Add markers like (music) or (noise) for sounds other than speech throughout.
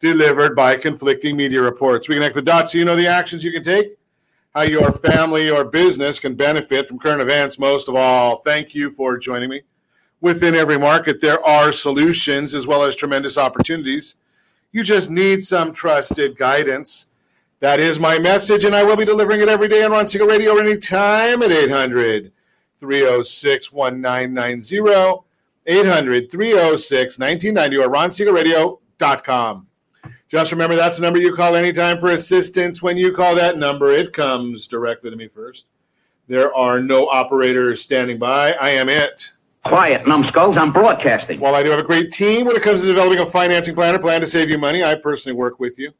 delivered by conflicting media reports. We connect the dots so you know the actions you can take, how your family or business can benefit from current events. Most of all, thank you for joining me. Within every market, there are solutions as well as tremendous opportunities. You just need some trusted guidance. That is my message, and I will be delivering it every day on Ron Siegel Radio anytime at 800 306 1990, 800 306 1990, or ronsiegelradio.com. Just remember that's the number you call anytime for assistance. When you call that number, it comes directly to me first. There are no operators standing by. I am it. Quiet, numbskulls. I'm broadcasting. While I do have a great team when it comes to developing a financing plan or plan to save you money, I personally work with you.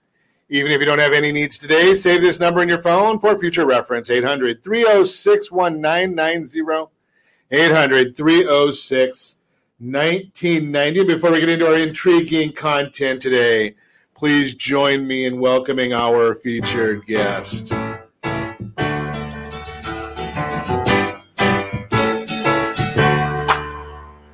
Even if you don't have any needs today, save this number in your phone for future reference 800 306 1990. 800 306 1990. Before we get into our intriguing content today, please join me in welcoming our featured guest.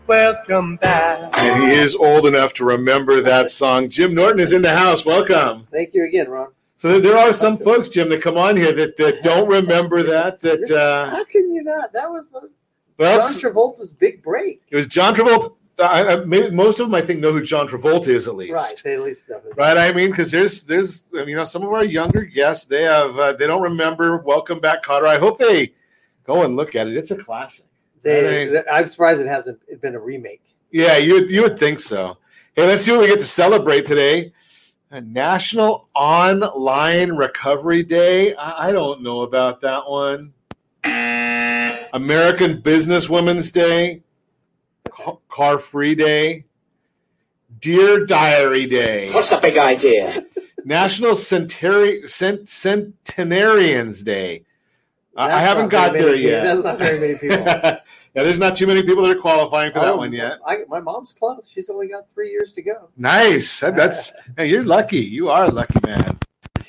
Welcome back. And he is old enough to remember that song. Jim Norton is in the house. Welcome. Thank you again, Ron. So there are some folks, Jim, that come on here that, that don't remember that. That uh, How can you not? That was the, well, John Travolta's big break. it was John Travolta. I, I, maybe most of them, I think, know who John Travolta is at least. Right. They at least know. Right, I mean, because there's, there's, you know, some of our younger guests, they have, uh, they don't remember "Welcome Back, Kotter." I hope they go and look at it. It's a classic. They, I'm surprised it hasn't been a remake. Yeah, you would- you would think so. Hey, let's see what we get to celebrate today. A National Online Recovery Day. I, I don't know about that one. American Business Women's Day. Ca- Car Free Day. Dear Diary Day. What's the big idea? National Centari- Cent- Centenarians Day. I- I haven't got there many- yet. That's not very many people. (laughs) yeah, there's not too many people that are qualifying for that oh, one yet. I, my mom's close. She's only got three years to go. Nice. That- that's (laughs) hey, you're lucky. You are a lucky man.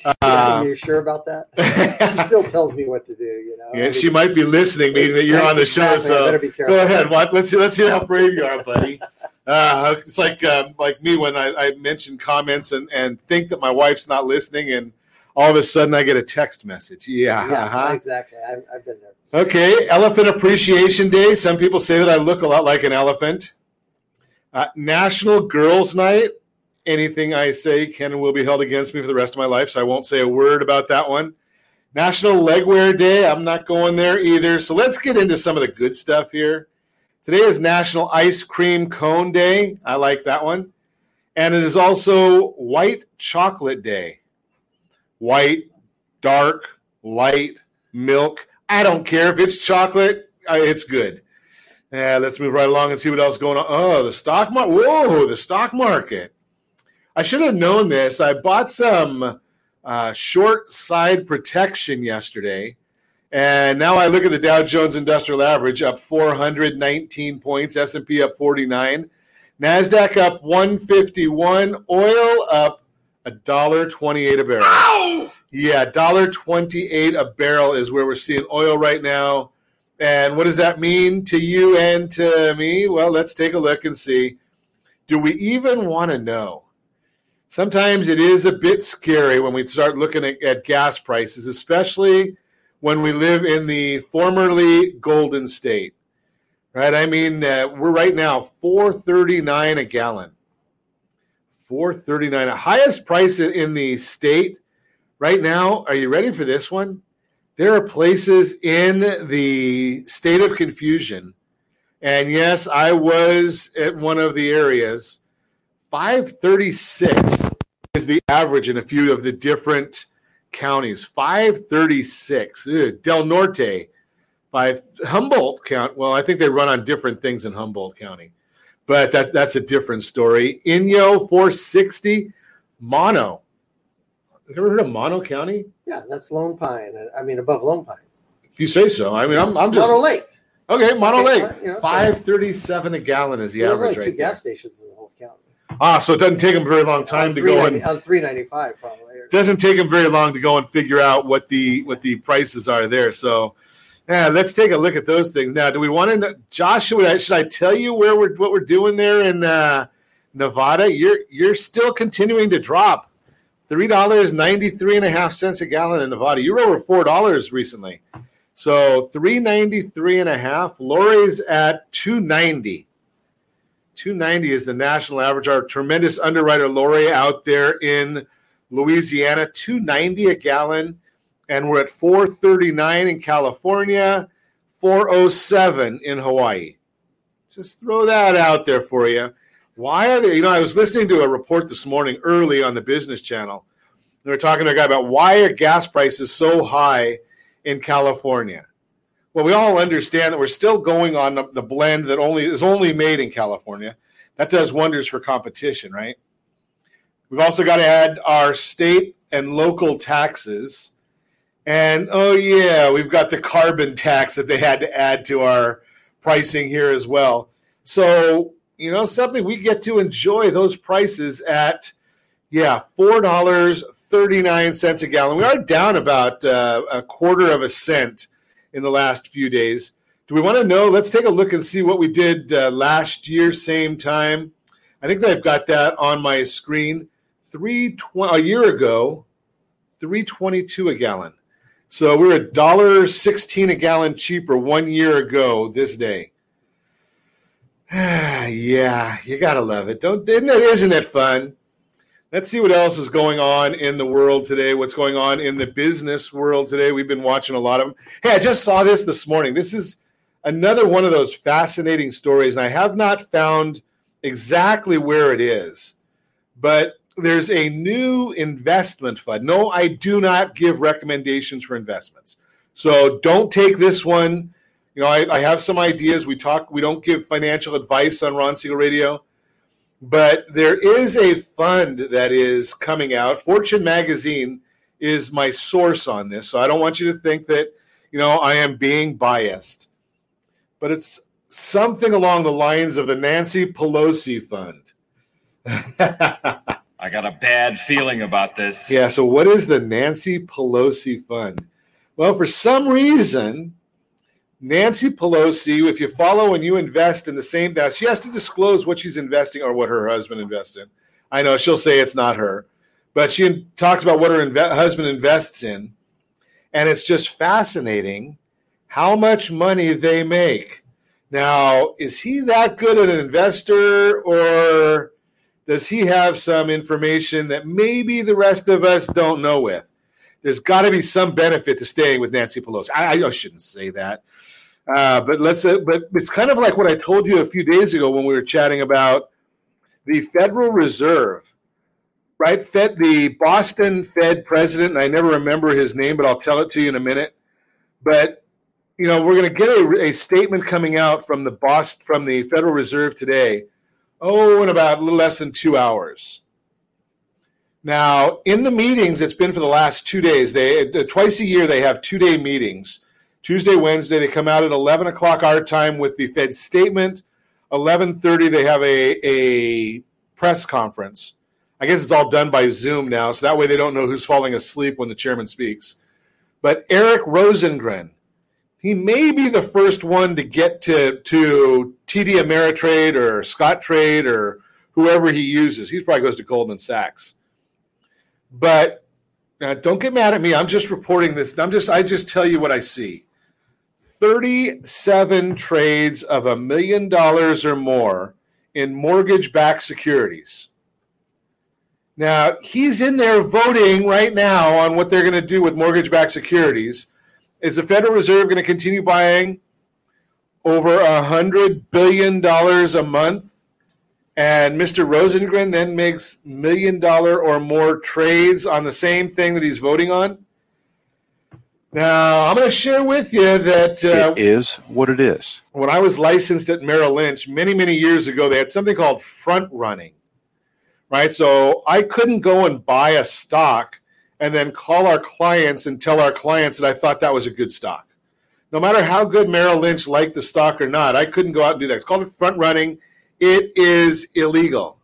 (laughs) Uh, Are you sure about that? (laughs) she still tells me what to do. You know. yeah, she might be listening, meaning that you're on the show. Exactly, I So better be careful. go ahead. Let's see. Let's see how brave you are, buddy. (laughs) Uh, it's like um, like me when I, I mention comments and, and think that my wife's not listening, and all of a sudden I get a text message. Yeah. Yeah, uh-huh. exactly. I've, I've been there. Okay, Elephant Appreciation Day. Some people say that I look a lot like an elephant. Uh, National Girls Night. Anything I say can and will be held against me for the rest of my life, so I won't say a word about that one. National Legwear Day. I'm not going there either. So let's get into some of the good stuff here. Today is National Ice Cream Cone Day. I like that one. And it is also White Chocolate Day. White, dark, light, milk. I don't care if it's chocolate, uh, it's good. Yeah, let's move right along and see what else is going on. Oh, the stock market. Whoa, the stock market. I should have known this. I bought some uh, short side protection yesterday, and now I look at the Dow Jones Industrial Average up 419 points, S&P up 49, Nasdaq up 151, oil up a dollar 28 a barrel. Yeah, dollar 28 a barrel is where we're seeing oil right now. And what does that mean to you and to me? Well, let's take a look and see. Do we even want to know? Sometimes it is a bit scary when we start looking at, at gas prices, especially when we live in the formerly golden state. Right? I mean, uh, we're right now 439 a gallon. 439, highest price in- in the state right now. Are you ready for this one? There are places in the state of confusion. And yes, I was at one of the areas. 536 is the average in a few of the different counties. 536. Ugh, Del Norte, by Humboldt County. Well, I think they run on different things in Humboldt County, but that, that's a different story. Inyo, 460. Mono. Have you ever heard of Mono County? Yeah, that's Lone Pine. I mean, above Lone Pine. If you say so. I mean, I'm, I'm just Mono Lake. okay. Mono Okay, Lake, you know, five thirty-seven a gallon is the There's average two right there. gas stations in the whole county. Ah, so it doesn't take them very long time to go and on 395 probably. or- doesn't take them very long to go and figure out what the what the prices are there. So, yeah, let's take a look at those things now. Do we want to, know, Josh? Should I, should I tell you where we're what we're doing there in uh, Nevada? You're you're still continuing to drop. Three dollars ninety three and a half cents a gallon in Nevada. You were over four dollars recently, so three ninety three and a half. Lori's at two ninety. 290 is the national average. Our tremendous underwriter Lori out there in Louisiana, 290 a gallon, and we're at 439 in California, 407 in Hawaii. Just throw that out there for you. Why are they? You know, I was listening to a report this morning early on the Business Channel. They were talking to a guy about why are gas prices so high in California. Well, we all understand that we're still going on the- the blend that only is only made in California. That does wonders for competition, right? We've also got to add our state and local taxes. And oh, yeah, we've got the carbon tax that they had to add to our pricing here as well. So, you know, something we get to enjoy those prices at, yeah, $4.39 a gallon. We are down about uh, a quarter of a cent in the last few days. Do we want to know? Let's take a look and see what we did uh, last year, same time. I think I've got that on my screen. Three tw- a year ago, three twenty two a gallon. So we we're a dollar sixteen a gallon cheaper one year ago this day. (sighs) yeah, you gotta love it, don't? Isn't it? Isn't it fun? Let's see what else is going on in the world today. What's going on in the business world today? We've been watching a lot of them. Hey, I just saw this this morning. This is another one of those fascinating stories, and I have not found exactly where it is, but there's a new investment fund. No, I do not give recommendations for investments. So don't take this one. You know, I, I have some ideas. We talk, we don't give financial advice on Ron Siegel Radio, but there is a fund that is coming out. Fortune Magazine is my source on this. So I don't want you to think that, you know, I am being biased, but it's something along the lines of the Nancy Pelosi Fund. (laughs) I got a bad feeling about this. Yeah, so what is the Nancy Pelosi Fund? Well, for some reason, Nancy Pelosi, if you follow and you invest in the same now, she has to disclose what she's investing or what her husband invests in. I know she'll say it's not her, but she talks about what her husband invests in. And it's just fascinating how much money they make. Now, is he that good an investor or does he have some information that maybe the rest of us don't know with? There's got to be some benefit to staying with Nancy Pelosi. I, I shouldn't say that, uh, but let's. Uh, but it's kind of like what I told you a few days ago when we were chatting about the Federal Reserve, right? Fed the Boston Fed president, and I never remember his name, but I'll tell it to you in a minute. But you know, we're going to get a, a statement coming out from the Boston from the Federal Reserve today oh, in about a little less than two hours. Now, in the meetings, it's been for the last two days. They uh, twice a year they have two day meetings. Tuesday, Wednesday, they come out at eleven o'clock our time with the Fed statement. Eleven thirty, they have a a press conference. I guess it's all done by Zoom now, so that way they don't know who's falling asleep when the chairman speaks. But Eric Rosengren, he may be the first one to get to to TD Ameritrade or Scottrade or whoever he uses. He probably goes to Goldman Sachs. But uh, don't get mad at me. I'm just reporting this. I'm just I just tell you what I see. 37 trades of a million dollars or more in mortgage-backed securities. Now, he's in there voting right now on what they're going to do with mortgage-backed securities. Is the Federal Reserve going to continue buying over a hundred billion dollars a month? And Mr. Rosengren then makes million dollar or more trades on the same thing that he's voting on. Now, I'm going to share with you that uh, it is what it is. when I was licensed at Merrill Lynch many, many years ago, they had something called front running. right? So I couldn't go and buy a stock and then call our clients and tell our clients that I thought that was a good stock. No matter how good Merrill Lynch liked the stock or not, I couldn't go out and do that. It's called front running. It is illegal.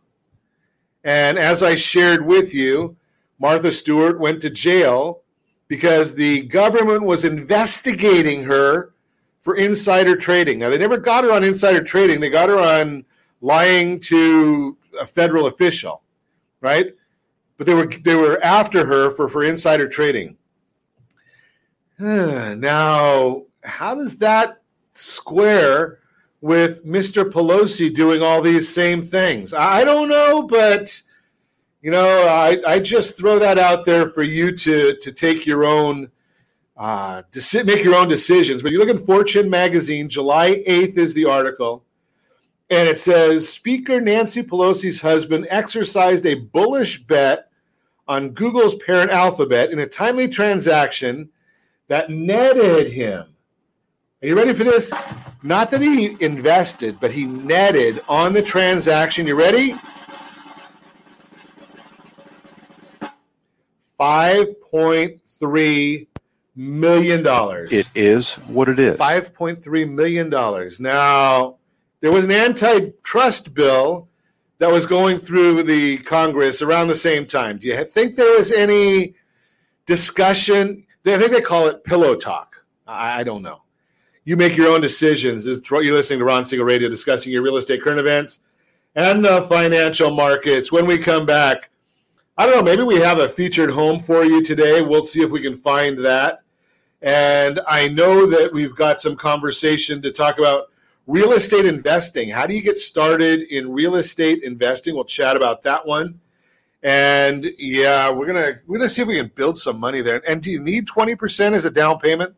And as I shared with you, Martha Stewart went to jail because the government was investigating her for insider trading. Now, they never got her on insider trading, they got her on lying to a federal official, right? But they were they were after her for for insider trading. (sighs) now, how does that square with Mr. Pelosi doing all these same things? I don't know, but you know, I, I just throw that out there for you to to take your own uh, make your own decisions. But you look at Fortune magazine, July eighth is the article, and it says Speaker Nancy Pelosi's husband exercised a bullish bet on Google's parent Alphabet in a timely transaction that netted him. Are you ready for this? Not that he invested, but he netted on the transaction. You ready? $5.3 million. It is what it is. $5.3 million. Now, there was an antitrust bill that was going through the Congress around the same time. Do you think there was any discussion? I think they call it pillow talk. I, don't know. You make your own decisions. You're listening to Ron Siegel Radio discussing your real estate current events and the financial markets. When we come back, I don't know, maybe we have a featured home for you today. We'll see if we can find that. And I know that we've got some conversation to talk about real estate investing. How do you get started in real estate investing? We'll chat about that one. And yeah, we're gonna we're gonna see if we can build some money there. And do you need 20% as a down payment?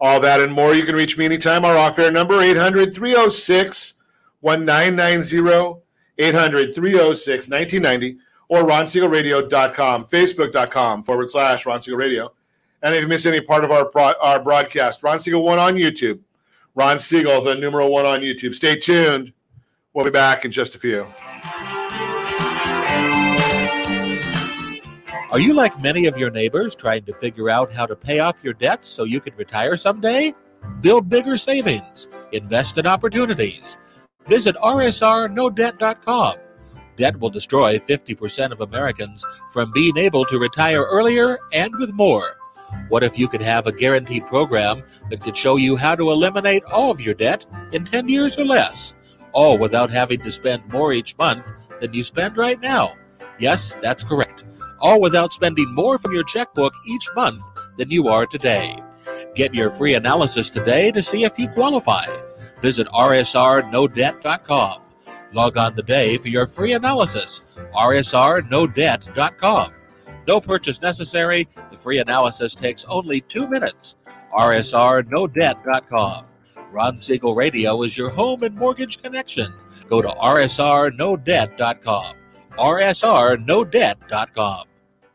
All that and more. You can reach me anytime. Our off air number 800 306 1990 800 306 1990 or ronsiegelradio.com, facebook.com forward slash Ron Siegel Radio. And if you miss any part of our, our broadcast, Ron Siegel 1 on YouTube, Ron Siegel, the numeral 1 on YouTube. Stay tuned. We'll be back in just a few. Are you like many of your neighbors trying to figure out how to pay off your debts so you can retire someday? Build bigger savings, invest in opportunities. Visit rsrnodebt.com Debt will destroy 50% of Americans from being able to retire earlier and with more. What if you could have a guaranteed program that could show you how to eliminate all of your debt in 10 years or less, all without having to spend more each month than you spend right now? Yes, that's correct. All without spending more from your checkbook each month than you are today. Get your free analysis today to see if you qualify. Visit rsrnodebt.com. Log on today for your free analysis. rsrnodebt.com. No purchase necessary. The free analysis takes only two minutes. rsrnodebt.com. Ron Siegel Radio is your home and mortgage connection. Go to rsrnodebt.com. rsrnodebt.com.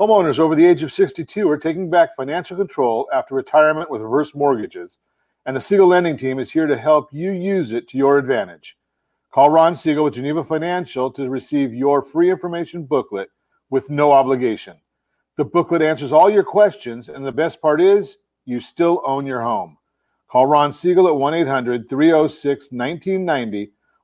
Homeowners over the age of 62 are taking back financial control after retirement with reverse mortgages, and the Siegel Lending Team is here to help you use it to your advantage. Call Ron Siegel with Geneva Financial to receive your free information booklet with no obligation. The booklet answers all your questions, and the best part is you still own your home. Call Ron Siegel at 1 800 306 1990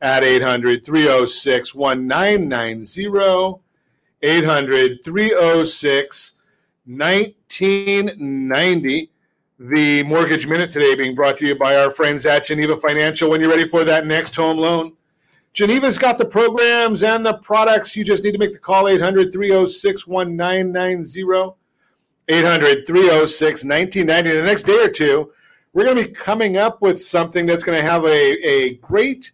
at 800 306 1990. 800 306 1990. The Mortgage Minute today being brought to you by our friends at Geneva Financial. When you're ready for that next home loan, Geneva's got the programs and the products. You just need to make the call 800 306 1990. 800 306 1990. The next day or two, we're going to be coming up with something that's going to have a, a great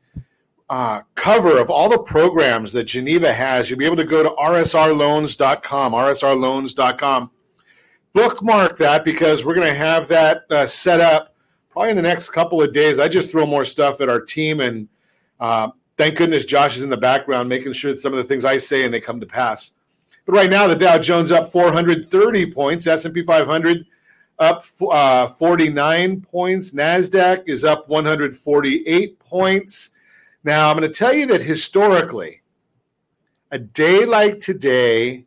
uh, cover of all the programs that Geneva has. You'll be able to go to rsrloans.com, rsrloans.com bookmark that because we're going to have that uh, set up probably in the next couple of days. I just throw more stuff at our team, and uh, thank goodness Josh is in the background making sure that some of the things I say and they come to pass. But right now, the Dow Jones up 430 points, S&P 500 up uh, 49 points, Nasdaq is up 148 points. Now, I'm going to tell you that historically, a day like today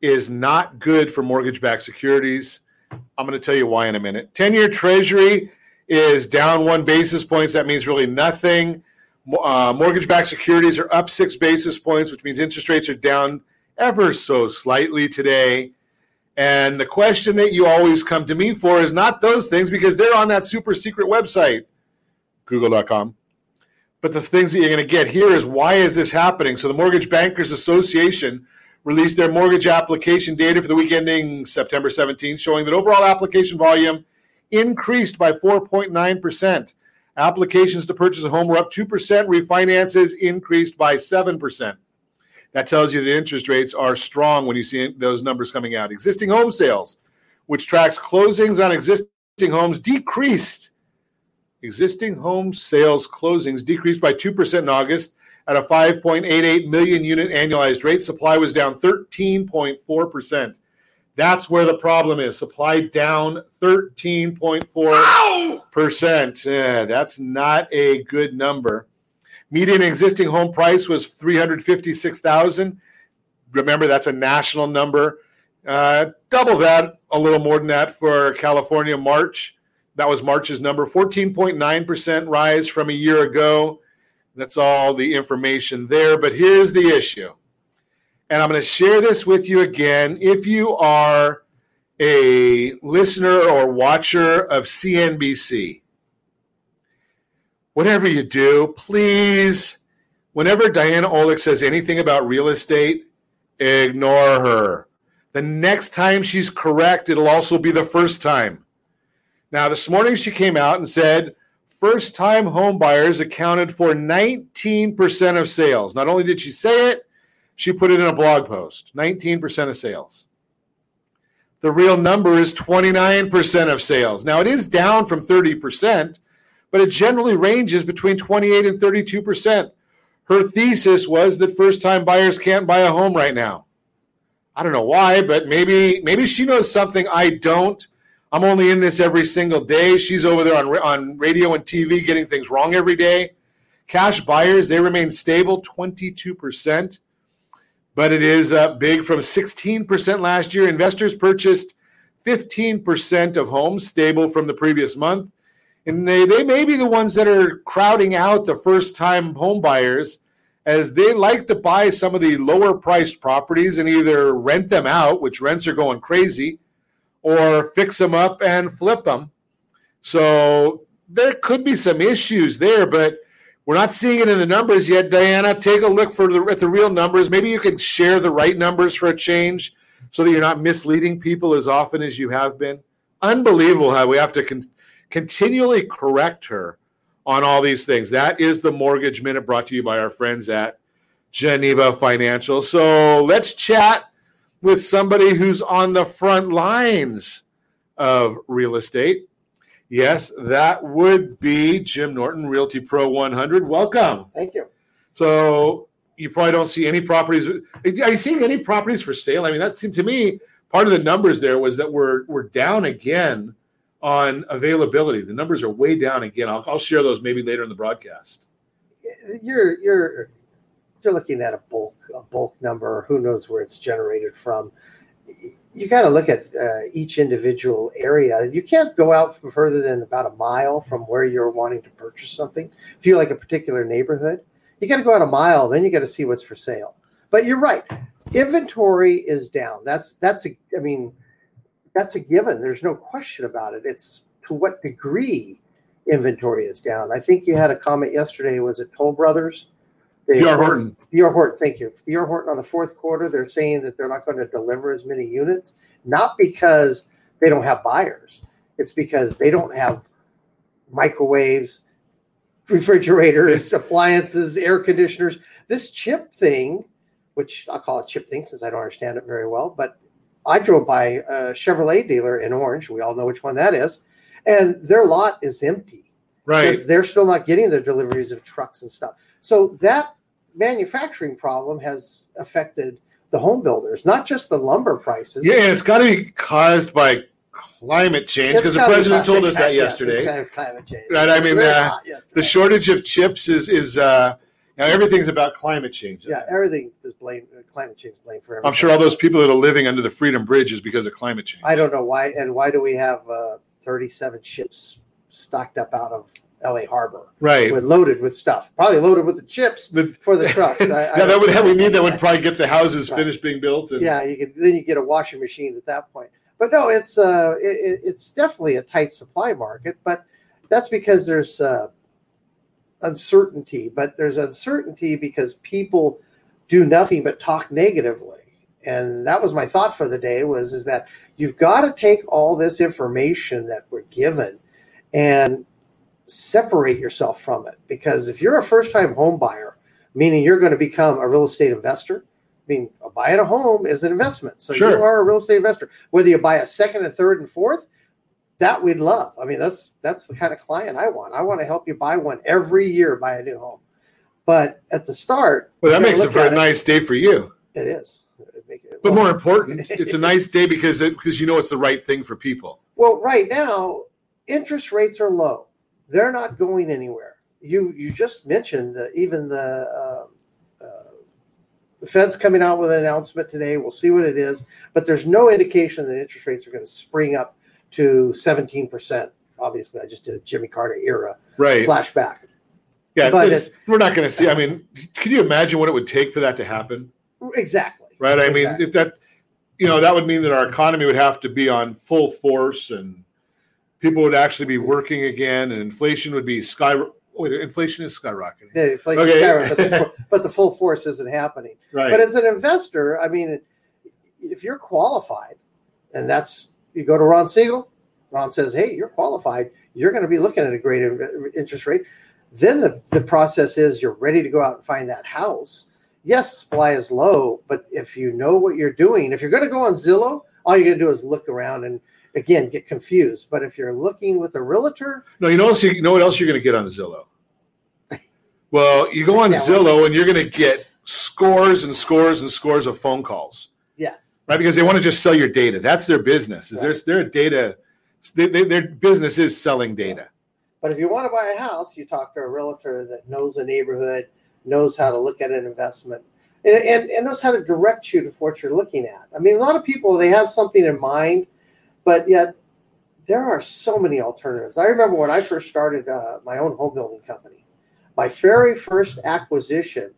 is not good for mortgage backed securities. I'm going to tell you why in a minute. 10 year treasury is down one basis points. That means really nothing. Uh, mortgage backed securities are up six basis points, which means interest rates are down ever so slightly today. And the question that you always come to me for is not those things because they're on that super secret website, google.com. But the things that you're going to get here is why is this happening? So the Mortgage Bankers Association released their mortgage application data for the week ending September 17th, showing that overall application volume increased by 4.9%. Applications to purchase a home were up 2%, refinances increased by 7%. That tells you the interest rates are strong when you see those numbers coming out. Existing home sales, which tracks closings on existing homes, decreased. Existing home sales closings decreased by 2% in August at a 5.88 million unit annualized rate. Supply was down 13.4%. That's where the problem is. Supply down 13.4%. Yeah, that's not a good number. Median existing home price was 356,000. Remember that's a national number. Uh, double that, a little more than that for California March. That was March's number, 14.9% rise from a year ago. That's all the information there. But here's the issue. And I'm going to share this with you again. If you are a listener or watcher of CNBC, whatever you do, please, whenever Diana Olick says anything about real estate, ignore her. The next time she's correct, it'll also be the first time. Now, this morning she came out and said first time home buyers accounted for 19% of sales. Not only did she say it, she put it in a blog post 19% of sales. The real number is 29% of sales. Now, it is down from 30%, but it generally ranges between 28 and 32%. Her thesis was that first time buyers can't buy a home right now. I don't know why, but maybe maybe she knows something I don't I'm only in this every single day. She's over there on, on radio and TV getting things wrong every day. Cash buyers, they remain stable, 22%, but it is uh, big from 16% last year. Investors purchased 15% of homes, stable from the previous month. And they, they may be the ones that are crowding out the first time home buyers as they like to buy some of the lower priced properties and either rent them out, which rents are going crazy, or fix them up and flip them. So there could be some issues there, but we're not seeing it in the numbers yet. Diana, take a look for the, at the real numbers. Maybe you can share the right numbers for a change so that you're not misleading people as often as you have been. unbelievable how we have to con- continually correct her on all these things. That is the Mortgage Minute brought to you by our friends at Geneva Financial. So let's chat with somebody who's on the front lines of real estate. Yes, that would be Jim Norton, Realty Pro 100. Welcome. Thank you. So you probably don't see any properties. Are you seeing any properties for sale? I mean, that seemed to me part of the numbers there was that we're we're down again on availability. The numbers are way down again. I'll, I'll share those maybe later in the broadcast. You're you're you're looking at a bulk a bulk number. Who knows where it's generated from? You got to look at uh, each individual area. You can't go out further than about a mile from where you're wanting to purchase something. If you like a particular neighborhood, you got to go out a mile. Then you got to see what's for sale. But you're right. Inventory is down. That's that's a. I mean, that's a given. There's no question about it. It's to what degree inventory is down. I think you had a comment yesterday. Was it Toll Brothers? D.R. Horton. D.R. Horton, thank you. D.R. Horton on the fourth quarter, they're saying that they're not going to deliver as many units, not because they don't have buyers. It's because they don't have microwaves, refrigerators, appliances, air conditioners. This chip thing, which I'll call it chip thing since I don't understand it very well, but I drove by a Chevrolet dealer in Orange. We all know which one that is. And their lot is empty. Right. Because they're still not getting their deliveries of trucks and stuff. So that manufacturing problem has affected the home builders, not just the lumber prices. Yeah, and it's got to be caused by climate change because the president told us that yesterday. Yes, kind of climate change. Right. I mean, Very uh, the shortage of chips is is uh, you know, everything's about climate change. Yeah, everything is blamed. Climate change is blamed for everything. I'm sure all those people that are living under the Freedom Bridge is because of climate change. I don't know why, and why do we have uh, 37 ships stocked up out of L.A. Harbor, Right. With loaded with stuff, probably loaded with the chips for the trucks. (laughs) I, I yeah, that would don't- we need that would (laughs) probably get the houses Right. finished being built. And, yeah, you could then you get a washing machine at that point. But no, it's uh, it- it's definitely a tight supply market. But that's because there's uh, uncertainty. But there's uncertainty because people do nothing but talk negatively. And that was my thought for the day was is that you've got to take all this information that we're given and separate yourself from it. Because if you're a first time home buyer, meaning you're going to become a real estate investor, I mean, buying a home is an investment. So Sure. you are a real estate investor. Whether you buy a second and third and fourth, that we'd love. I mean, that's that's the kind of client I want. I want to help you buy one every year, buy a new home. But at the start, Well, that makes it for a nice day for you. It is. It But more important, (laughs) it's a nice day because it, because you know it's the right thing for people. Well, right now, interest rates are low. They're not going anywhere. You you just mentioned uh, even the uh, uh, the Fed's coming out with an announcement today. We'll see what it is, but there's no indication that interest rates are going to spring up to 17 percent. Obviously, I just did a Jimmy Carter era Right. flashback. Yeah, But there's- we're not going to see. I mean, can you imagine what it would take for that to happen? Exactly. Right. I mean, Exactly. if that, you know, that would mean that our economy would have to be on full force, and people would actually be working again, and inflation would be sky. Wait, inflation is skyrocketing. The inflation Okay. skyrocketed, but, the, (laughs) but the full force isn't happening. Right. But as an investor, I mean, if you're qualified, and that's you go to Ron Siegel, Ron says, "Hey, you're qualified. You're going to be looking at a great interest rate." Then the the process is you're ready to go out and find that house. Yes, supply is low, but if you know what you're doing, if you're going to go on Zillow, all you're going to do is look around and again get confused. But if you're looking with a realtor, No, you know, else, you know what else you're going to get on Zillow? (laughs) Well, you go on Zillow and you're going to get scores and scores and scores of phone calls, yes, right? Because they want to just sell your data. That's their business. Is there's their data. They, they, their business is selling data. But if you want to buy a house, you talk to a realtor that knows the neighborhood, knows how to look at an investment, and, and, and knows how to direct you to what you're looking at. I mean, a lot of people, they have something in mind, but yet there are so many alternatives. I remember when I first started uh, my own home building company, my very first acquisition,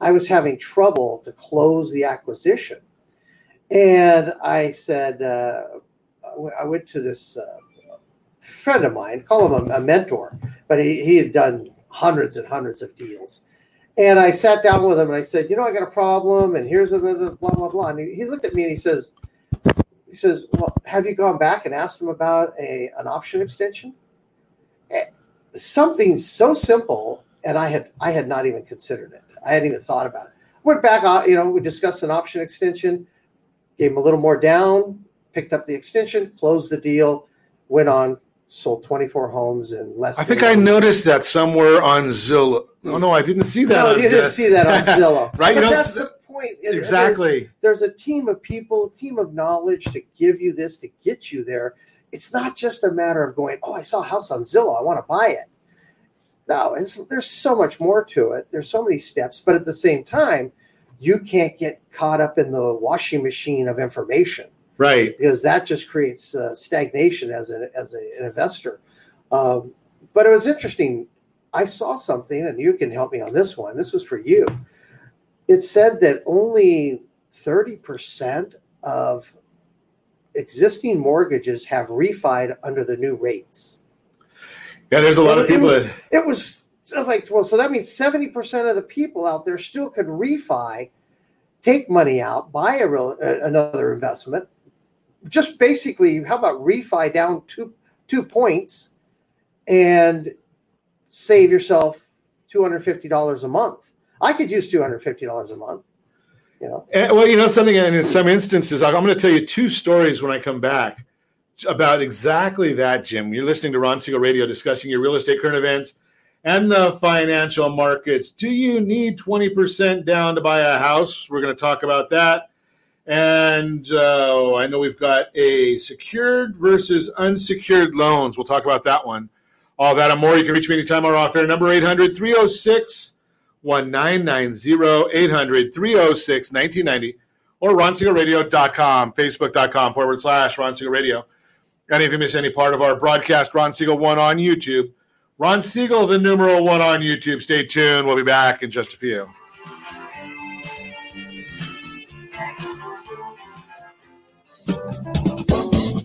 I was having trouble to close the acquisition. And I said, uh, I went to this uh, friend of mine, call him a, a mentor, but he, he had done hundreds and hundreds of deals. And I sat down with him and I said, You know, I got a problem, and here's a blah, blah, blah, blah. And he, he looked at me and he says, he says, "Well, have you gone back and asked them about a an option extension?" Eh, Something so simple, and I had I had not even considered it. I hadn't even thought about it. Went back, uh, you know, we discussed an option extension, gave him a little more down, picked up the extension, closed the deal, went on, sold 24 homes in less. I think I noticed that somewhere on Zillow. Oh no, I didn't see that. No, you didn't see that on (laughs) Zillow. right? But know, that's the point. And- and exactly. There's, there's a team of people, a team of knowledge to give you this, to get you there. It's not just a matter of going, oh, I saw a house on Zillow, I want to buy it. No, it's, there's so much more to it. There's so many steps, but at the same time, you can't get caught up in the washing machine of information Right. because that just creates uh, stagnation as, a, as a, an investor. Um, but it was interesting. I saw something, and you can help me on this one. This was for you. It said that only 30% of existing mortgages have refied under the new rates. Yeah, there's a lot of It people was- that It was, I was like, well, so that means 70% of the people out there still could refi, take money out, buy a real, a- another investment. Just basically, how about refi down two two points and save yourself $250 a month? I could use $250 a month, you know. And, well, you know something, and in some instances, I'm going to tell you two stories when I come back about exactly that, Jim. You're listening to Ron Siegel Radio discussing your real estate current events and the financial markets. Do you need 20% down to buy a house? We're going to talk about that. And uh, I know we've got a secured versus unsecured loans. We'll talk about that one. All that and more. You can reach me anytime or off air. Number 800 306 1990 800 306 1990 or ronsiegelradio.com, facebook.com forward slash Ron Siegel Radio. And if you miss any part of our broadcast, Ron Siegel 1 on YouTube. Ron Siegel, the numeral 1 on YouTube. Stay tuned. We'll be back in just a few.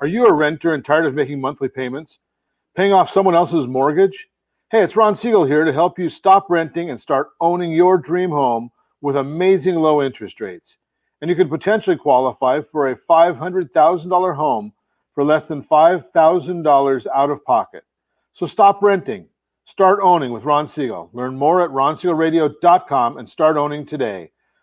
Are you a renter and tired of making monthly payments? Paying off someone else's mortgage? Hey, it's Ron Siegel here to help you stop renting and start owning your dream home with amazing low interest rates. And you could potentially qualify for a $500,000 home for less than $5,000 out of pocket. So stop renting. Start owning with Ron Siegel. Learn more at ronsiegelradio.com and start owning today.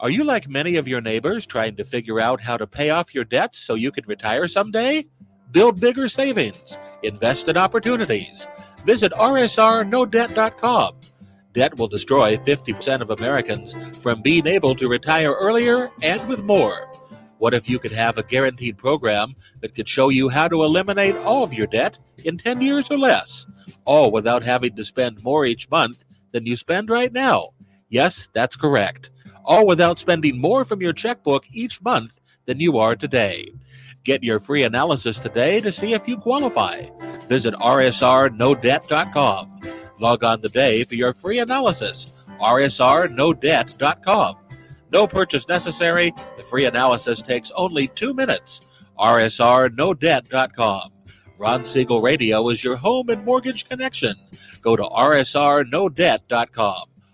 Are you like many of your neighbors trying to figure out how to pay off your debts so you can retire someday? Build bigger savings. Invest in opportunities. Visit rsrnodebt.com. Debt will destroy 50% of Americans from being able to retire earlier and with more. What if you could have a guaranteed program that could show you how to eliminate all of your debt in 10 years or less, all without having to spend more each month than you spend right now? Yes, that's correct all without spending more from your checkbook each month than you are today. Get your free analysis today to see if you qualify. Visit rsrnodebt.com. Log on today for your free analysis. rsrnodebt.com. No purchase necessary. The free analysis takes only two minutes. rsrnodebt.com. Ron Siegel Radio is your home and mortgage connection. Go to rsrnodebt.com.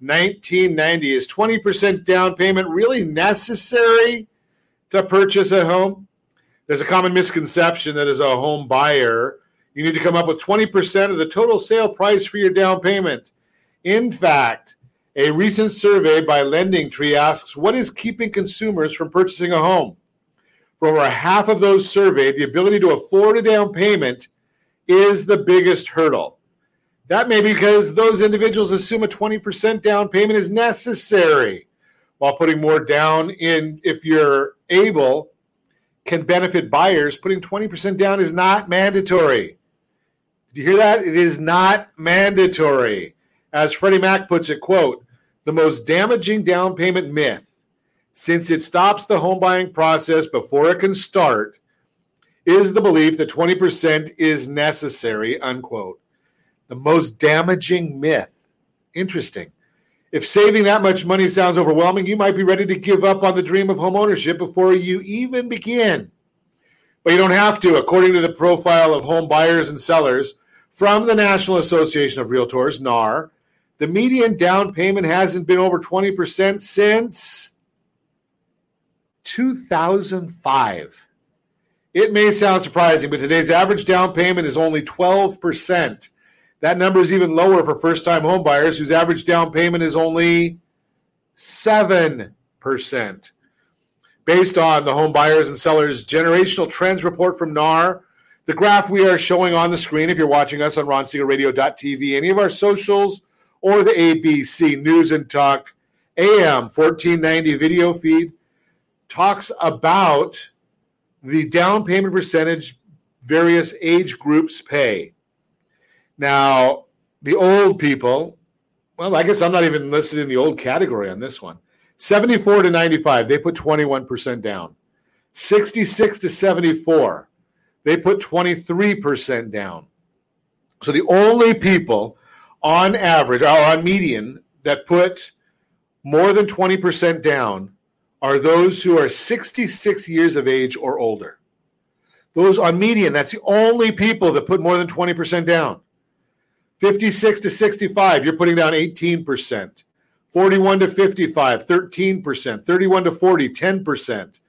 1990. Is 20% down payment really necessary to purchase a home? There's a common misconception that as a home buyer, you need to come up with 20% of the total sale price for your down payment. In fact, a recent survey by Lending Tree asks what is keeping consumers from purchasing a home? For over half of those surveyed, the ability to afford a down payment is the biggest hurdle. That may be because those individuals assume a 20% down payment is necessary, while putting more down in, if you're able, can benefit buyers. Putting 20% down is not mandatory. Did you hear that? It is not mandatory. As Freddie Mac puts it, quote, the most damaging down payment myth, since it stops the home buying process before it can start, is the belief that 20% is necessary, unquote. The most damaging myth. Interesting. If saving that much money sounds overwhelming, you might be ready to give up on the dream of home ownership before you even begin. But you don't have to. According to the profile of home buyers and sellers from the National Association of Realtors, NAR, the median down payment hasn't been over 20% since 2005. It may sound surprising, but today's average down payment is only 12%. That number is even lower for first time homebuyers, whose average down payment is only 7%. Based on the home buyers and sellers generational trends report from NAR, the graph we are showing on the screen, if you're watching us on ronsiegelradio.tv, any of our socials, or the ABC News and Talk AM 1490 video feed, talks about the down payment percentage various age groups pay. Now, the old people, well, I guess I'm not even listed in the old category on this one. 74 to 95, they put 21% down. 66 to 74, they put 23% down. So the only people on average or on median that put more than 20% down are those who are 66 years of age or older. Those on median, that's the only people that put more than 20% down. 56 to 65, you're putting down 18%. 41 to 55, 13%. 31 to 40, 10%.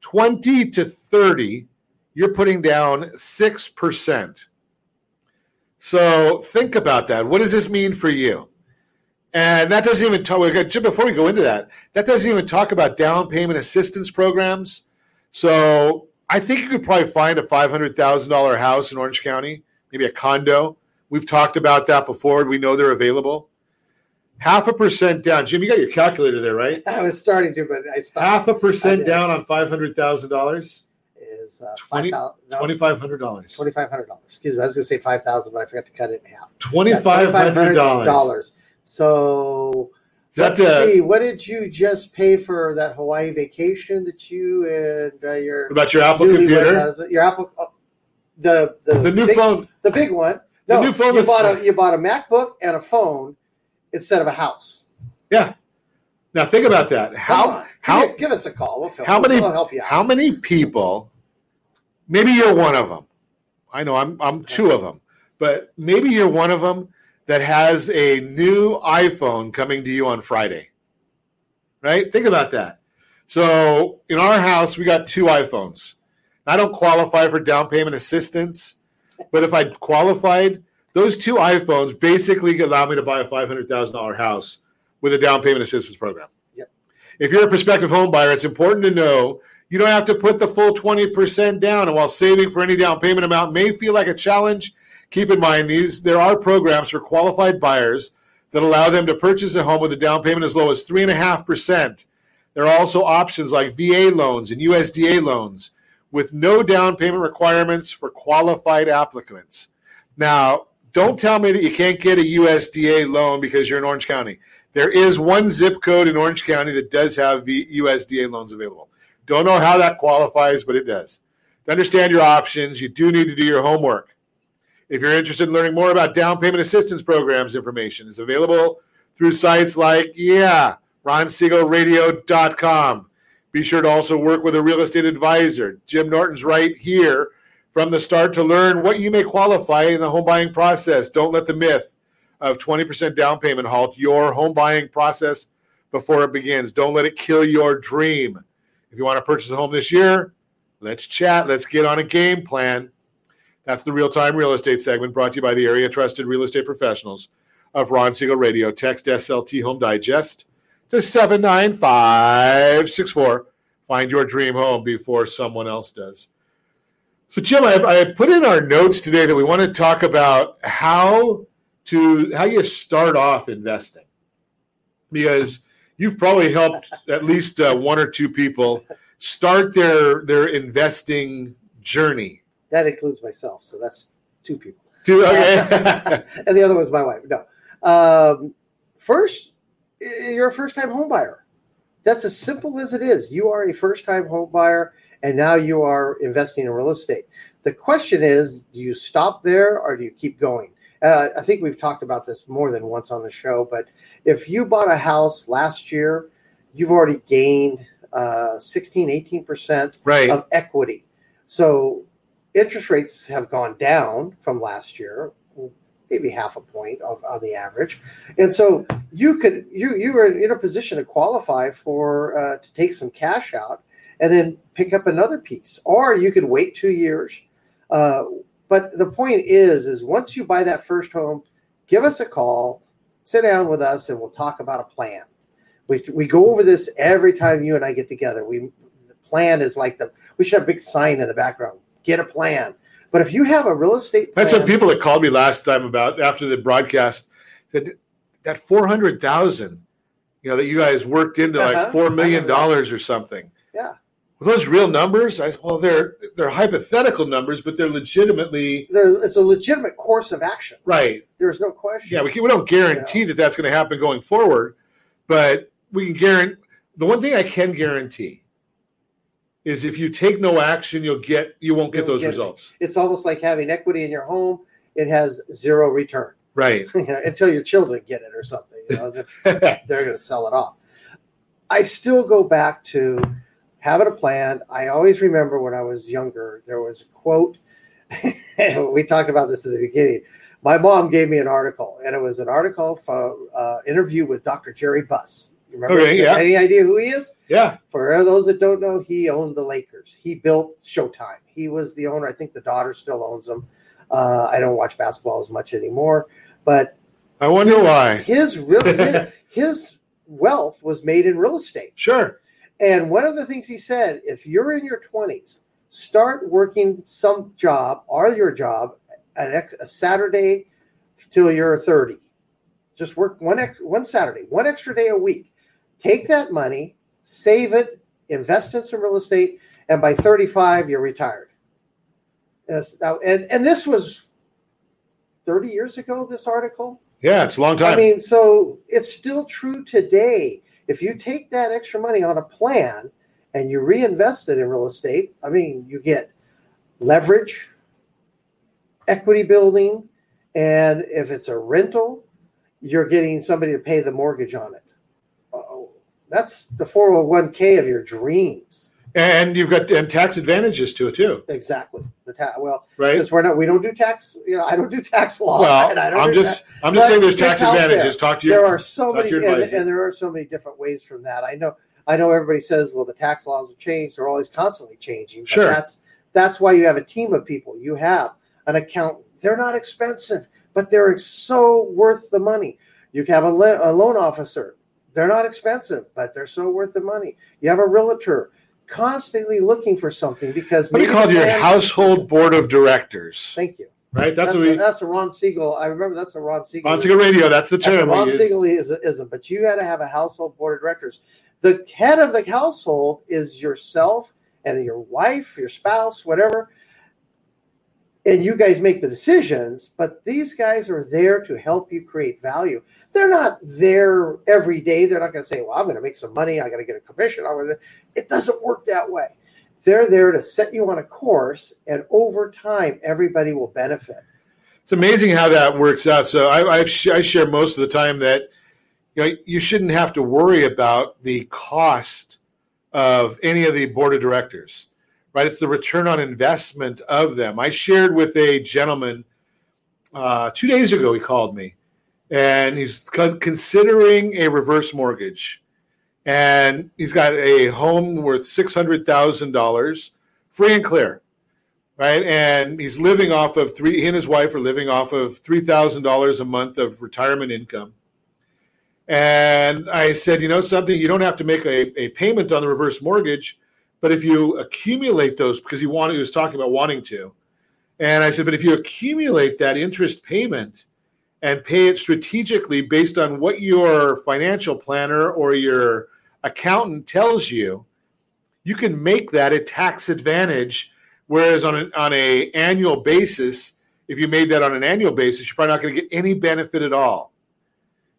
20 to 30, you're putting down 6%. So think about that. What does this mean for you? And that doesn't even talk, before we go into that, that doesn't even talk about down payment assistance programs. So I think you could probably find a $500,000 house in Orange County, maybe a condo We've talked about that before. We know they're available. Half a percent down. Jim, you got your calculator there, right? I was starting to, but I stopped. Half a percent down on five hundred thousand dollars is uh, twenty five hundred dollars. Twenty five hundred dollars. Excuse me. I was going to say five thousand, but I forgot to cut it in half. Twenty five hundred dollars. So that uh, see, what did you just pay for that Hawaii vacation that you and uh, your what about your Apple computer? Your Apple, oh, the the, the new big, phone, the big one. No, new phone you bought a you bought a MacBook and a phone instead of a house. Yeah. Now think about that. How how give, give us a call. We'll how many we'll help you out. how many people? Maybe you're one of them. I know I'm I'm two of them, but maybe you're one of them that has a new iPhone coming to you on Friday. Right? Think about that. So in our house, we got two iPhones. I don't qualify for down payment assistance but if I qualified, those two iPhones basically allow me to buy a five hundred thousand dollar house with a down payment assistance program. Yep. If you're a prospective home buyer, it's important to know you don't have to put the full twenty percent down. And while saving for any down payment amount may feel like a challenge, keep in mind these there are programs for qualified buyers that allow them to purchase a home with a down payment as low as three and a half percent. There are also options like VA loans and USDA loans with no down payment requirements for qualified applicants. Now, don't tell me that you can't get a USDA loan because you're in Orange County. There is one zip code in Orange County that does have USDA loans available. Don't know how that qualifies, but it does. To understand your options, you do need to do your homework. If you're interested in learning more about down payment assistance programs, information is available through sites like, yeah, ronsiegelradio.com. Be sure to also work with a real estate advisor. Jim Norton's right here from the start to learn what you may qualify in the home buying process. Don't let the myth of 20% down payment halt your home buying process before it begins. Don't let it kill your dream. If you want to purchase a home this year, let's chat. Let's get on a game plan. That's the real time real estate segment brought to you by the area trusted real estate professionals of Ron Siegel Radio. Text SLT Home Digest to 79564. Find your dream home before someone else does. So, Jim, I, I put in our notes today that we want to talk about how to how you start off investing because you've probably helped at least uh, one or two people start their their investing journey. That includes myself, so that's two people. Two, okay. (laughs) and the other one's my wife. No, um, first, you're a first time home buyer. That's as simple as it is. You are a first time home buyer, and now you are investing in real estate. The question is, do you stop there or do you keep going? Uh, I think we've talked about this more than once on the show, but if you bought a house last year, you've already gained uh, 16, 18% right. of equity. So interest rates have gone down from last year, maybe half a point of, on the average. And so you could you you were in a position to qualify for uh, to take some cash out and then pick up another piece, or you could wait two years. Uh, but the point is, is once you buy that first home, give us a call, sit down with us, and we'll talk about a plan. We, we go over this every time you and I get together. We the plan is like the we should have a big sign in the background. Get a plan. But if you have a real estate plan, That's some people that called me last time about after the broadcast that that four hundred thousand, you know, that you guys worked into Uh-huh. like four million know dollars or something. yeah, Were those real numbers? I well, they're they're hypothetical numbers, but they're legitimately there, it's a legitimate course of action. right. There's no question. Yeah, we, can, we don't guarantee that that's going to happen going forward, but we can guarantee. The one thing I can guarantee is if you take no action, you'll get you won't get those get results. It's almost like having equity in your home. It has zero return Right. (laughs) you know, until your children get it or something. You know, (laughs) they're going to sell it off. I still go back to having a plan. I always remember when I was younger, there was a quote. (laughs) we talked about this at the beginning. My mom gave me an article, and it was an article from uh, interview with Dr. Jerry Buss. You remember? Okay, yeah. Any idea who he is? Yeah. For those that don't know, he owned the Lakers. He built Showtime. He was the owner. I think the daughter still owns them. Uh, I don't watch basketball as much anymore, but I wonder why. his real (laughs) his, his wealth was made in real estate. Sure. And one of the things he said, if you're in your 20s, start working some job or your job an ex, a Saturday till you're 30. Just work one ex, one Saturday, one extra day a week. Take that money, save it, invest in some real estate, and by 35 you're retired. And and this was 30 years ago. This article. Yeah, it's a long time. I mean, so it's still true today. If you take that extra money on a plan and you reinvest it in real estate, I mean, you get leverage, equity building, and if it's a rental, you're getting somebody to pay the mortgage on it. That's the 401k of your dreams. and you've got and tax advantages to it too. Exactly. The ta- well, Right. because we're not, we don't do tax. You know, I don't do tax law. Well, (laughs) and I don't I'm do just- I'm just but saying there's tax advantages. there. Talk to your- There are so many, and, and there are so many different ways from that. I know. I know everybody says, well, the tax laws have changed. They're always constantly changing. But Sure. That's that's why you have a team of people. You have an accountant. They're not expensive, but they're so worth the money. You have a, le- a loan officer. They're not expensive, but they're so worth the money. You have a realtor constantly looking for something because what do you call it your household board of directors. Thank you. Right. That's, That's, what a, we. that's a Ron Siegel. I remember that's a Ron Siegel. Ron Siegel Radio, that's the term we Ron use. Siegel is, isn't, but you got to have a household board of directors. The head of the household is yourself and your wife, your spouse, whatever. And you guys make the decisions, but these guys are there to help you create value. They're not there every day. They're not going to say, Well, I'm going to make some money. I got to get a commission. It doesn't work that way. They're there to set you on a course, and over time, everybody will benefit. It's amazing how that works out. So I, I, I share most of the time that you know you shouldn't have to worry about the cost of any of the board of directors, right? It's the return on investment of them. I shared with a gentleman uh, two days ago. He called me, and he's considering a reverse mortgage and he's got a home worth six hundred thousand dollars, free and clear, right? And he's living off of three. He and his wife are living off of three thousand dollars a month of retirement income. And I said, you know something, you don't have to make a, a payment on the reverse mortgage, but if you accumulate those, because he wanted, he was talking about wanting to, and I said, but if you accumulate that interest payment and pay it strategically based on what your financial planner or your accountant tells you, you can make that a tax advantage. Whereas on an on a annual basis, if you made that on an annual basis, you're probably not going to get any benefit at all.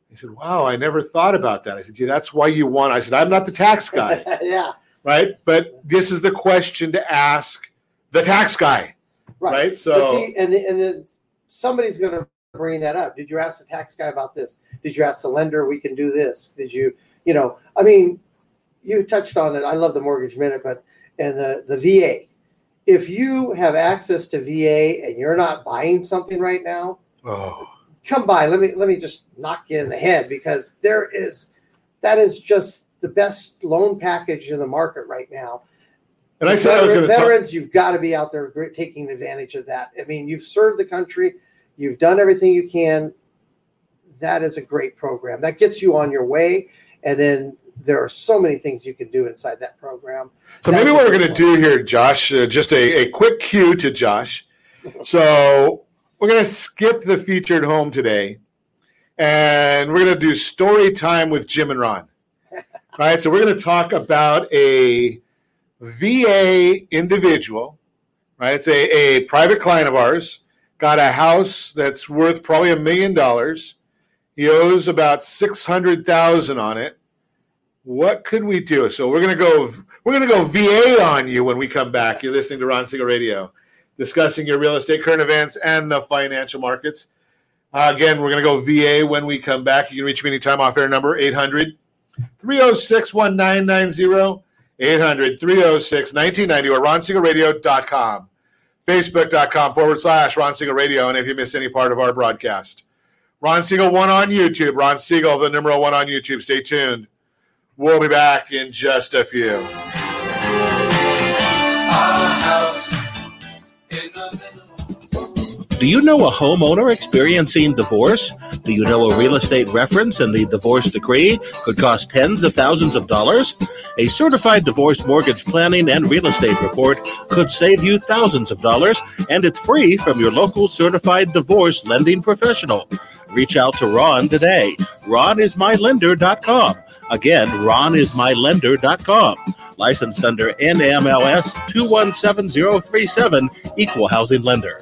He said, "Wow, I never thought about that." I said, "Yeah, that's why you want." I said, "I'm not the tax guy." (laughs) yeah. Right, but this is the question to ask the tax guy. Right. right? So the, and the, and then somebody's going to bring that up. Did you ask the tax guy about this? Did you ask the lender? We can do this. Did you? you know, I mean, you touched on it. I love the mortgage minute, but and the the VA. If you have access to VA and you're not buying something right now, oh. come by. Let me let me just knock you in the head because there is that is just the best loan package in the market right now. And I said I was going to veterans. Talk- you've got to be out there taking advantage of that. I mean, you've served the country. You've done everything you can. That is a great program. That gets you on your way and then there are so many things you can do inside that program. So That's maybe what we're going to do here, Josh, uh, just a, a quick cue to Josh. (laughs) So we're going to skip the featured home today, and we're going to do story time with Jim and Ron. All right, so we're going to talk about a VA individual. Right, it's a, a private client of ours. Got a house that's worth probably a million dollars he owes about six hundred thousand on it. What could we do? So we're gonna go. We're gonna go VA on you when we come back. You're listening to Ron Siegel Radio, discussing your real estate current events and the financial markets. Uh, again, we're going to go VA when we come back. You can reach me anytime off air number 800 306 1990, 800 306 1990, or ronsiegelradio.com, facebook.com forward slash Ron Siegel Radio. And if you miss any part of our broadcast, Ron Siegel one on YouTube. Ron Siegel, the number one on YouTube. Stay tuned. We'll be back in just a few. Do you know a homeowner experiencing divorce? Do you know a real estate reference and the divorce decree could cost tens of thousands of dollars? A certified divorce mortgage planning and real estate report could save you thousands of dollars, and it's free from your local certified divorce lending professional. Reach out to Ron today. RonIsMyLender.com. Again, RonIsMyLender.com. Licensed under NMLS 217037, Equal Housing Lender.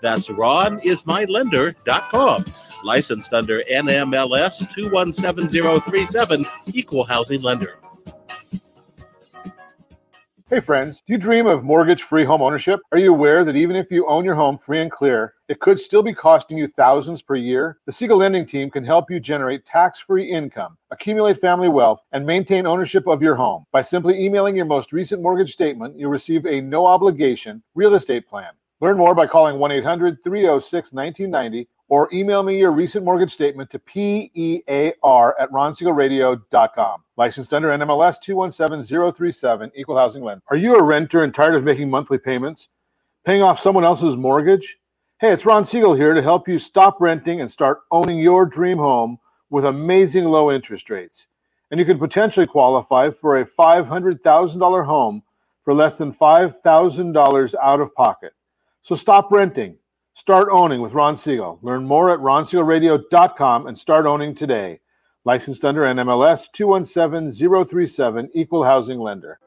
That's ronismylender.com. Licensed under NMLS 217037, Equal Housing Lender. Hey friends, do you dream of mortgage free home ownership? Are you aware that even if you own your home free and clear, it could still be costing you thousands per year? The Siegel Lending Team can help you generate tax free income, accumulate family wealth, and maintain ownership of your home. By simply emailing your most recent mortgage statement, you'll receive a no obligation real estate plan. Learn more by calling 1 800 306 1990 or email me your recent mortgage statement to PEAR at ronsiegelradio.com. Licensed under NMLS 217037, Equal Housing Lender. Are you a renter and tired of making monthly payments? Paying off someone else's mortgage? Hey, it's Ron Siegel here to help you stop renting and start owning your dream home with amazing low interest rates. And you could potentially qualify for a $500,000 home for less than $5,000 out of pocket. So stop renting. Start owning with Ron Siegel. Learn more at ronsiegelradio.com and start owning today. Licensed under NMLS 217037, Equal Housing Lender.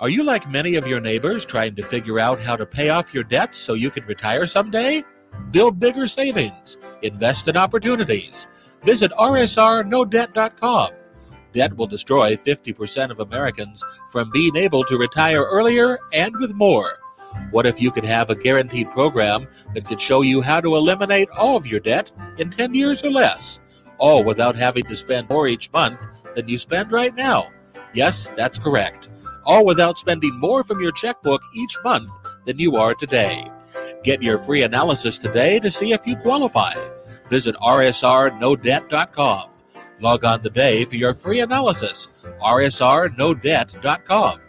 Are you like many of your neighbors trying to figure out how to pay off your debts so you can retire someday? Build bigger savings. Invest in opportunities. Visit rsrnodebt.com. Debt will destroy 50% of Americans from being able to retire earlier and with more. What if you could have a guaranteed program that could show you how to eliminate all of your debt in 10 years or less, all without having to spend more each month than you spend right now? Yes, that's correct. All without spending more from your checkbook each month than you are today. Get your free analysis today to see if you qualify. Visit rsrnodebt.com. Log on today for your free analysis. rsrnodebt.com.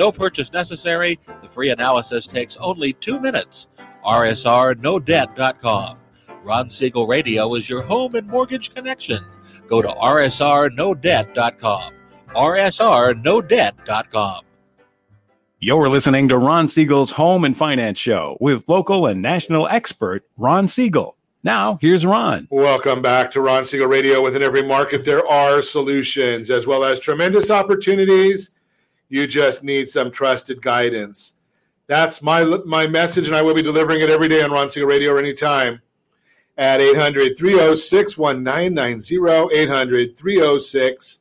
No purchase necessary. The free analysis takes only two minutes. rsrnodebt.com. Ron Siegel Radio is your home and mortgage connection. Go to rsrnodebt.com. rsrnodebt.com. You're listening to Ron Siegel's Home and Finance Show with local and national expert Ron Siegel. Now, here's Ron. Welcome back to Ron Siegel Radio. Within every market, there are solutions as well as tremendous opportunities. You just need some trusted guidance. That's my my message, and I will be delivering it every day on Ron Siegel Radio or anytime at 800 306 1990. 800 306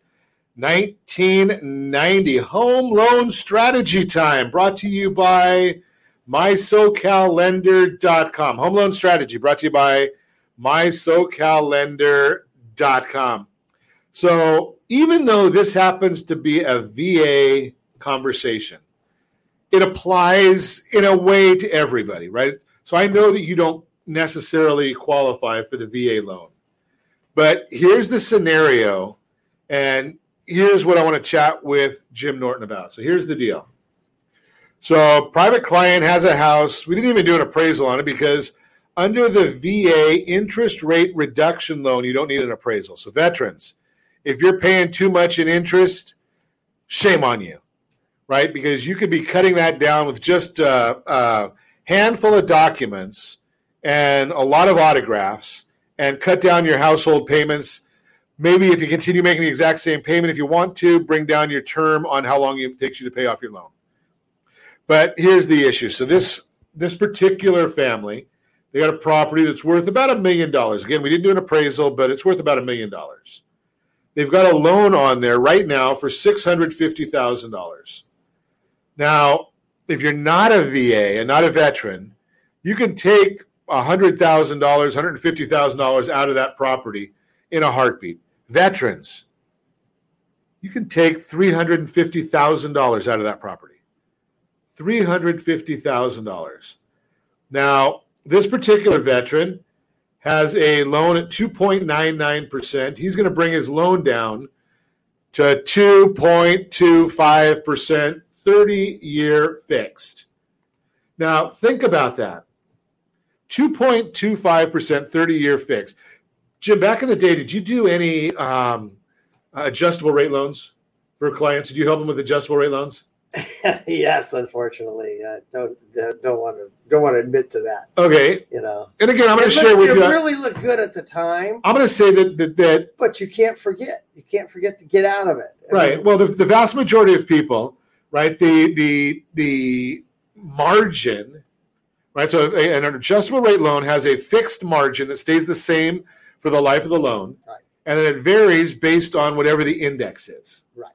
1990. Home Loan Strategy Time brought to you by MySoCalLender.com. Home Loan Strategy brought to you by MySoCalLender.com. So, even though this happens to be a VA conversation, it applies in a way to everybody, right? So, I know that you don't necessarily qualify for the VA loan, but here's the scenario, and here's what I want to chat with Jim Norton about. So, here's the deal. So, private client has a house. We didn't even do an appraisal on it because under the VA interest rate reduction loan, you don't need an appraisal. So, veterans, if you're paying too much in interest, shame on you, right? Because you could be cutting that down with just a, a handful of documents and a lot of autographs and cut down your household payments. Maybe if you continue making the exact same payment, if you want to, bring down your term on how long it takes you to pay off your loan. But here's the issue. So this this particular family, they got a property that's worth about a million dollars. Again, we didn't do an appraisal, but it's worth about a million dollars. They've got a loan on there right now for six hundred fifty thousand dollars. Now, if you're not a VA and not a veteran, you can take hundred thousand dollars, hundred fifty thousand dollars out of that property in a heartbeat. Veterans, you can take three hundred and fifty thousand dollars out of that property. $350,000. Now, this particular veteran has a loan at 2.99%. He's going to bring his loan down to 2.25%, 30 year fixed. Now, think about that 2.25%, 30 year fixed. Jim, back in the day, did you do any um, adjustable rate loans for clients? Did you help them with adjustable rate loans? (laughs) yes, unfortunately, I don't don't want to don't want to admit to that. Okay, you know. And again, I'm going to share with it you. really looked good at the time, I'm going to say that, that that but you can't forget. You can't forget to get out of it. I right. mean, Well, the, the vast majority of people, right, the the the margin, right. So an adjustable rate loan has a fixed margin that stays the same for the life of the loan, Right. and then it varies based on whatever the index is. Right.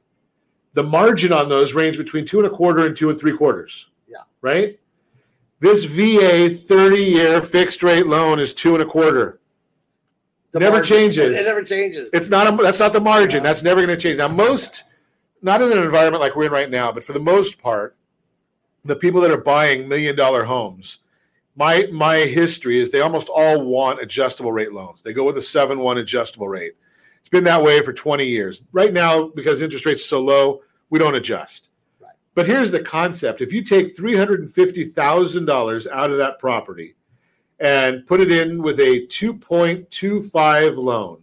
The margin on those range between two and a quarter and two and three quarters. Yeah. Right. This VA 30 year fixed rate loan is two and a quarter. the never margin- changes. It never changes. It's not a, that's not the margin. That's never going to change. Now, most, not in an environment like we're in right now, but for the most part, the people that are buying million dollar homes, my my history is they almost all want adjustable rate loans. They go with a seven one adjustable rate. It's been that way for 20 years. Right now, because interest rates are so low, we don't adjust. Right. But here's the concept: if you take three hundred and fifty thousand dollars out of that property and put it in with a two point two five loan,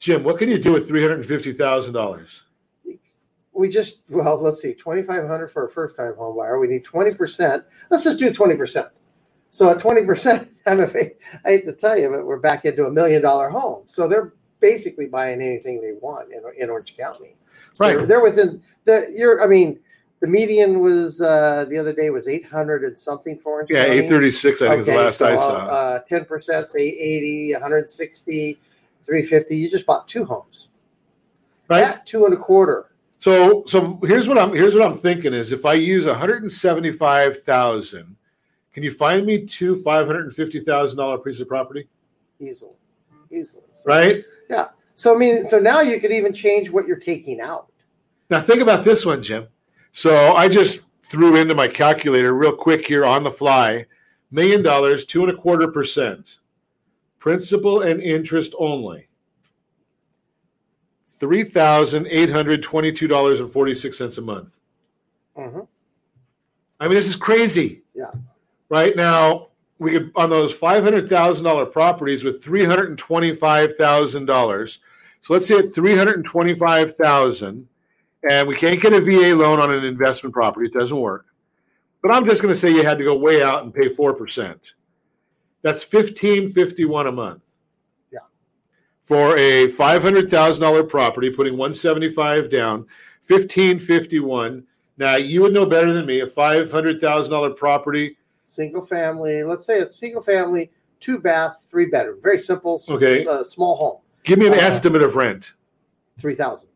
Jim, what can you do with three hundred and fifty thousand dollars? We just well, let's see, twenty five hundred for a first time home buyer. We need twenty percent. Let's just do twenty percent. So at twenty percent, (laughs) I'm afraid, I hate to tell you, but we're back into a million dollar home. So they're basically buying anything they want in, in Orange County. Right. They're, they're within the. You're. I mean, the median was uh, the other day was eight hundred and something for Orange Yeah, County. eight thirty six. I think is the last I saw. Uh, Ten percent, say 80, 160, 350. You just bought two homes. Right. At two and a quarter. So so here's what I'm here's what I'm thinking is if I use one hundred and seventy five thousand, can you find me two five hundred and fifty thousand dollar pieces of property? Easily. Easily. So- Right. Yeah. So I mean, so now you could even change what you're taking out. Now think about this one, Jim. So I just threw into my calculator real quick here on the fly, million dollars, two and a quarter percent, principal and interest only. Three thousand eight hundred twenty-two dollars and forty-six cents a month. Mhm. I mean, this is crazy. Yeah. Right now, we could on those five hundred thousand dollar properties with three hundred and twenty-five thousand dollars. So let's say at three hundred and twenty-five thousand, and we can't get a VA loan on an investment property. It doesn't work. But I'm just going to say you had to go way out and pay four percent. That's fifteen fifty-one a month. For a five hundred thousand dollar property, putting one seventy-five down, fifteen fifty-one. Now you would know better than me. A five hundred thousand dollar property. Single family. Let's say it's single family, two bath, three bedroom. Very simple. Okay. Uh, small home. Give me an Uh, estimate of rent. Three thousand.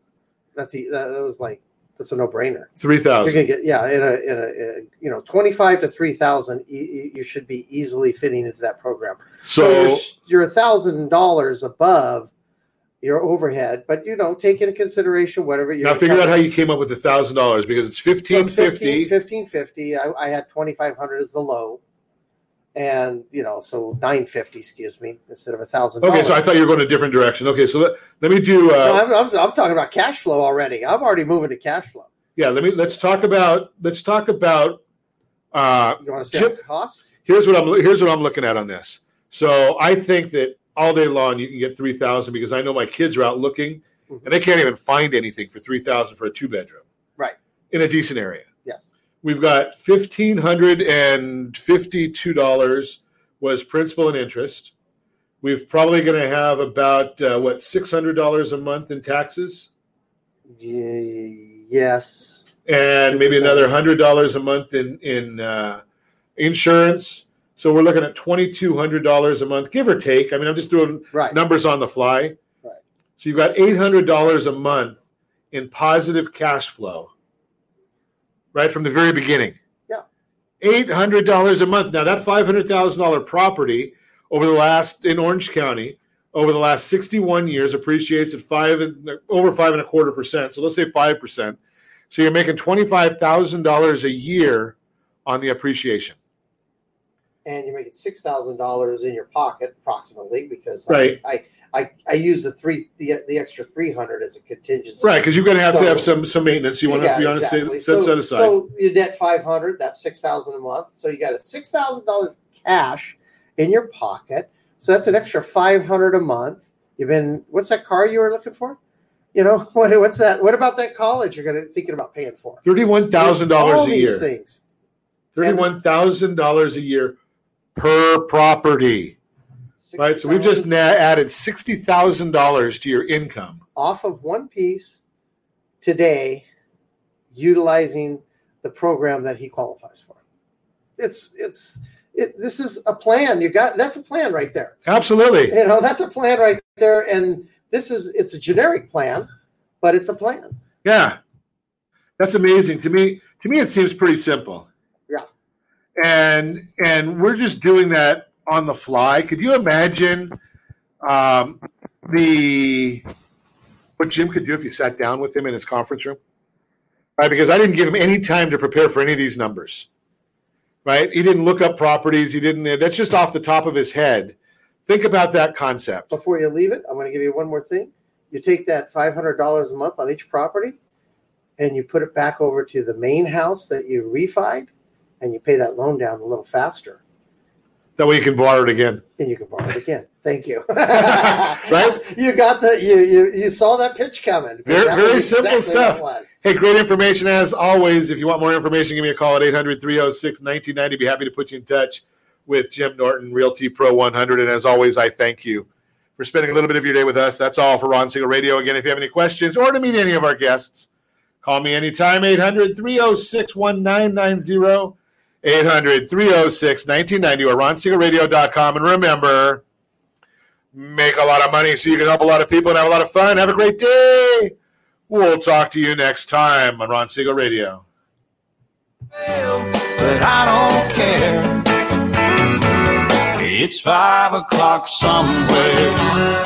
That's e- that, that was like that's a no brainer. Three thousand. You're gonna get yeah in a in a, in a you know twenty five to three thousand. You should be easily fitting into that program. So you're a thousand dollars above your overhead, but you know take into consideration whatever you now figure out how you came up with a thousand dollars because it's fifteen fifty. 1550 I, I had 2500 as the low and you know so 950 excuse me instead of a thousand Okay, so I thought you were going a different direction. Okay, so let, let me do. Uh, no, I'm, I'm, I'm talking about cash flow already i'm already moving to cash flow yeah, let me let's talk about let's talk about. Uh, you want to see Chip- the cost here's what I'm here's what I'm looking at on this. So I think that all day long you can get three thousand because I know my kids are out looking Mhm. and they can't even find anything for three thousand for a two bedroom right in a decent area. We've got fifteen hundred and fifty-two dollars was principal and interest. We've probably going to have about uh, what six hundred dollars a month in taxes, yes and maybe another hundred dollars a month in in uh, insurance. So we're looking at twenty-two hundred dollars a month, give or take. I mean, I'm just doing right numbers on the fly. Right. So you've got eight hundred dollars a month in positive cash flow, right from the very beginning. Yeah. Eight hundred dollars a month. Now that five hundred thousand dollar property over the last in Orange County over the last sixty-one years appreciates at five and over five and a quarter percent. So let's say five percent. So you're making twenty-five thousand dollars a year on the appreciation. and you're making six thousand dollars in your pocket approximately because Right. I, I i i use the three the, the extra 300 as a contingency Right, because you're going to have to have some some maintenance. You want to Yeah, you want exactly. set, so, set aside. So you net five hundred. That's six thousand a month. So you got a six thousand dollars cash in your pocket. So that's an extra five hundred a month. You've been. What's that car you were looking for? You know (laughs) what? What's that? What about that college you're going to thinking about paying for? Thirty-one thousand dollars All a these year. Things. Thirty-one thousand dollars a year per property. Right. So we've just na- added sixty thousand dollars to your income. off of one piece today, utilizing the program that he qualifies for. It's it's it, this is a plan. You got that's a plan right there. Absolutely. You know that's a plan right there, and this is it's a generic plan, but it's a plan. Yeah. That's amazing. To me, to me it seems pretty simple. Yeah. And and we're just doing that on the fly. Could you imagine um, the what Jim could do if you sat down with him in his conference room? Right, because I didn't give him any time to prepare for any of these numbers. right? He didn't look up properties. He didn't. That's just off the top of his head. Think about that concept. Before you leave it, I'm going to give you one more thing. You take that $500 a month on each property and you put it back over to the main house that you refied and you pay that loan down a little faster. That way you can borrow it again. And you can borrow it again. Thank you. (laughs) (laughs) right? You got the you you, you saw that pitch coming. Very, very simple exactly stuff. Hey, great information as always. If you want more information, give me a call at 800 306 1990. Be happy to put you in touch with Jim Norton, Realty Pro 100. And as always, I thank you for spending a little bit of your day with us. That's all for Ron Siegel Radio. Again, if you have any questions or to meet any of our guests, call me anytime 800 306 1990. 800 306 1990 or ronsiegelradio.com. And remember, make a lot of money so you can help a lot of people and have a lot of fun. Have a great day. We'll talk to you next time on Ron Siegel Radio. but I don't care. It's five o'clock somewhere.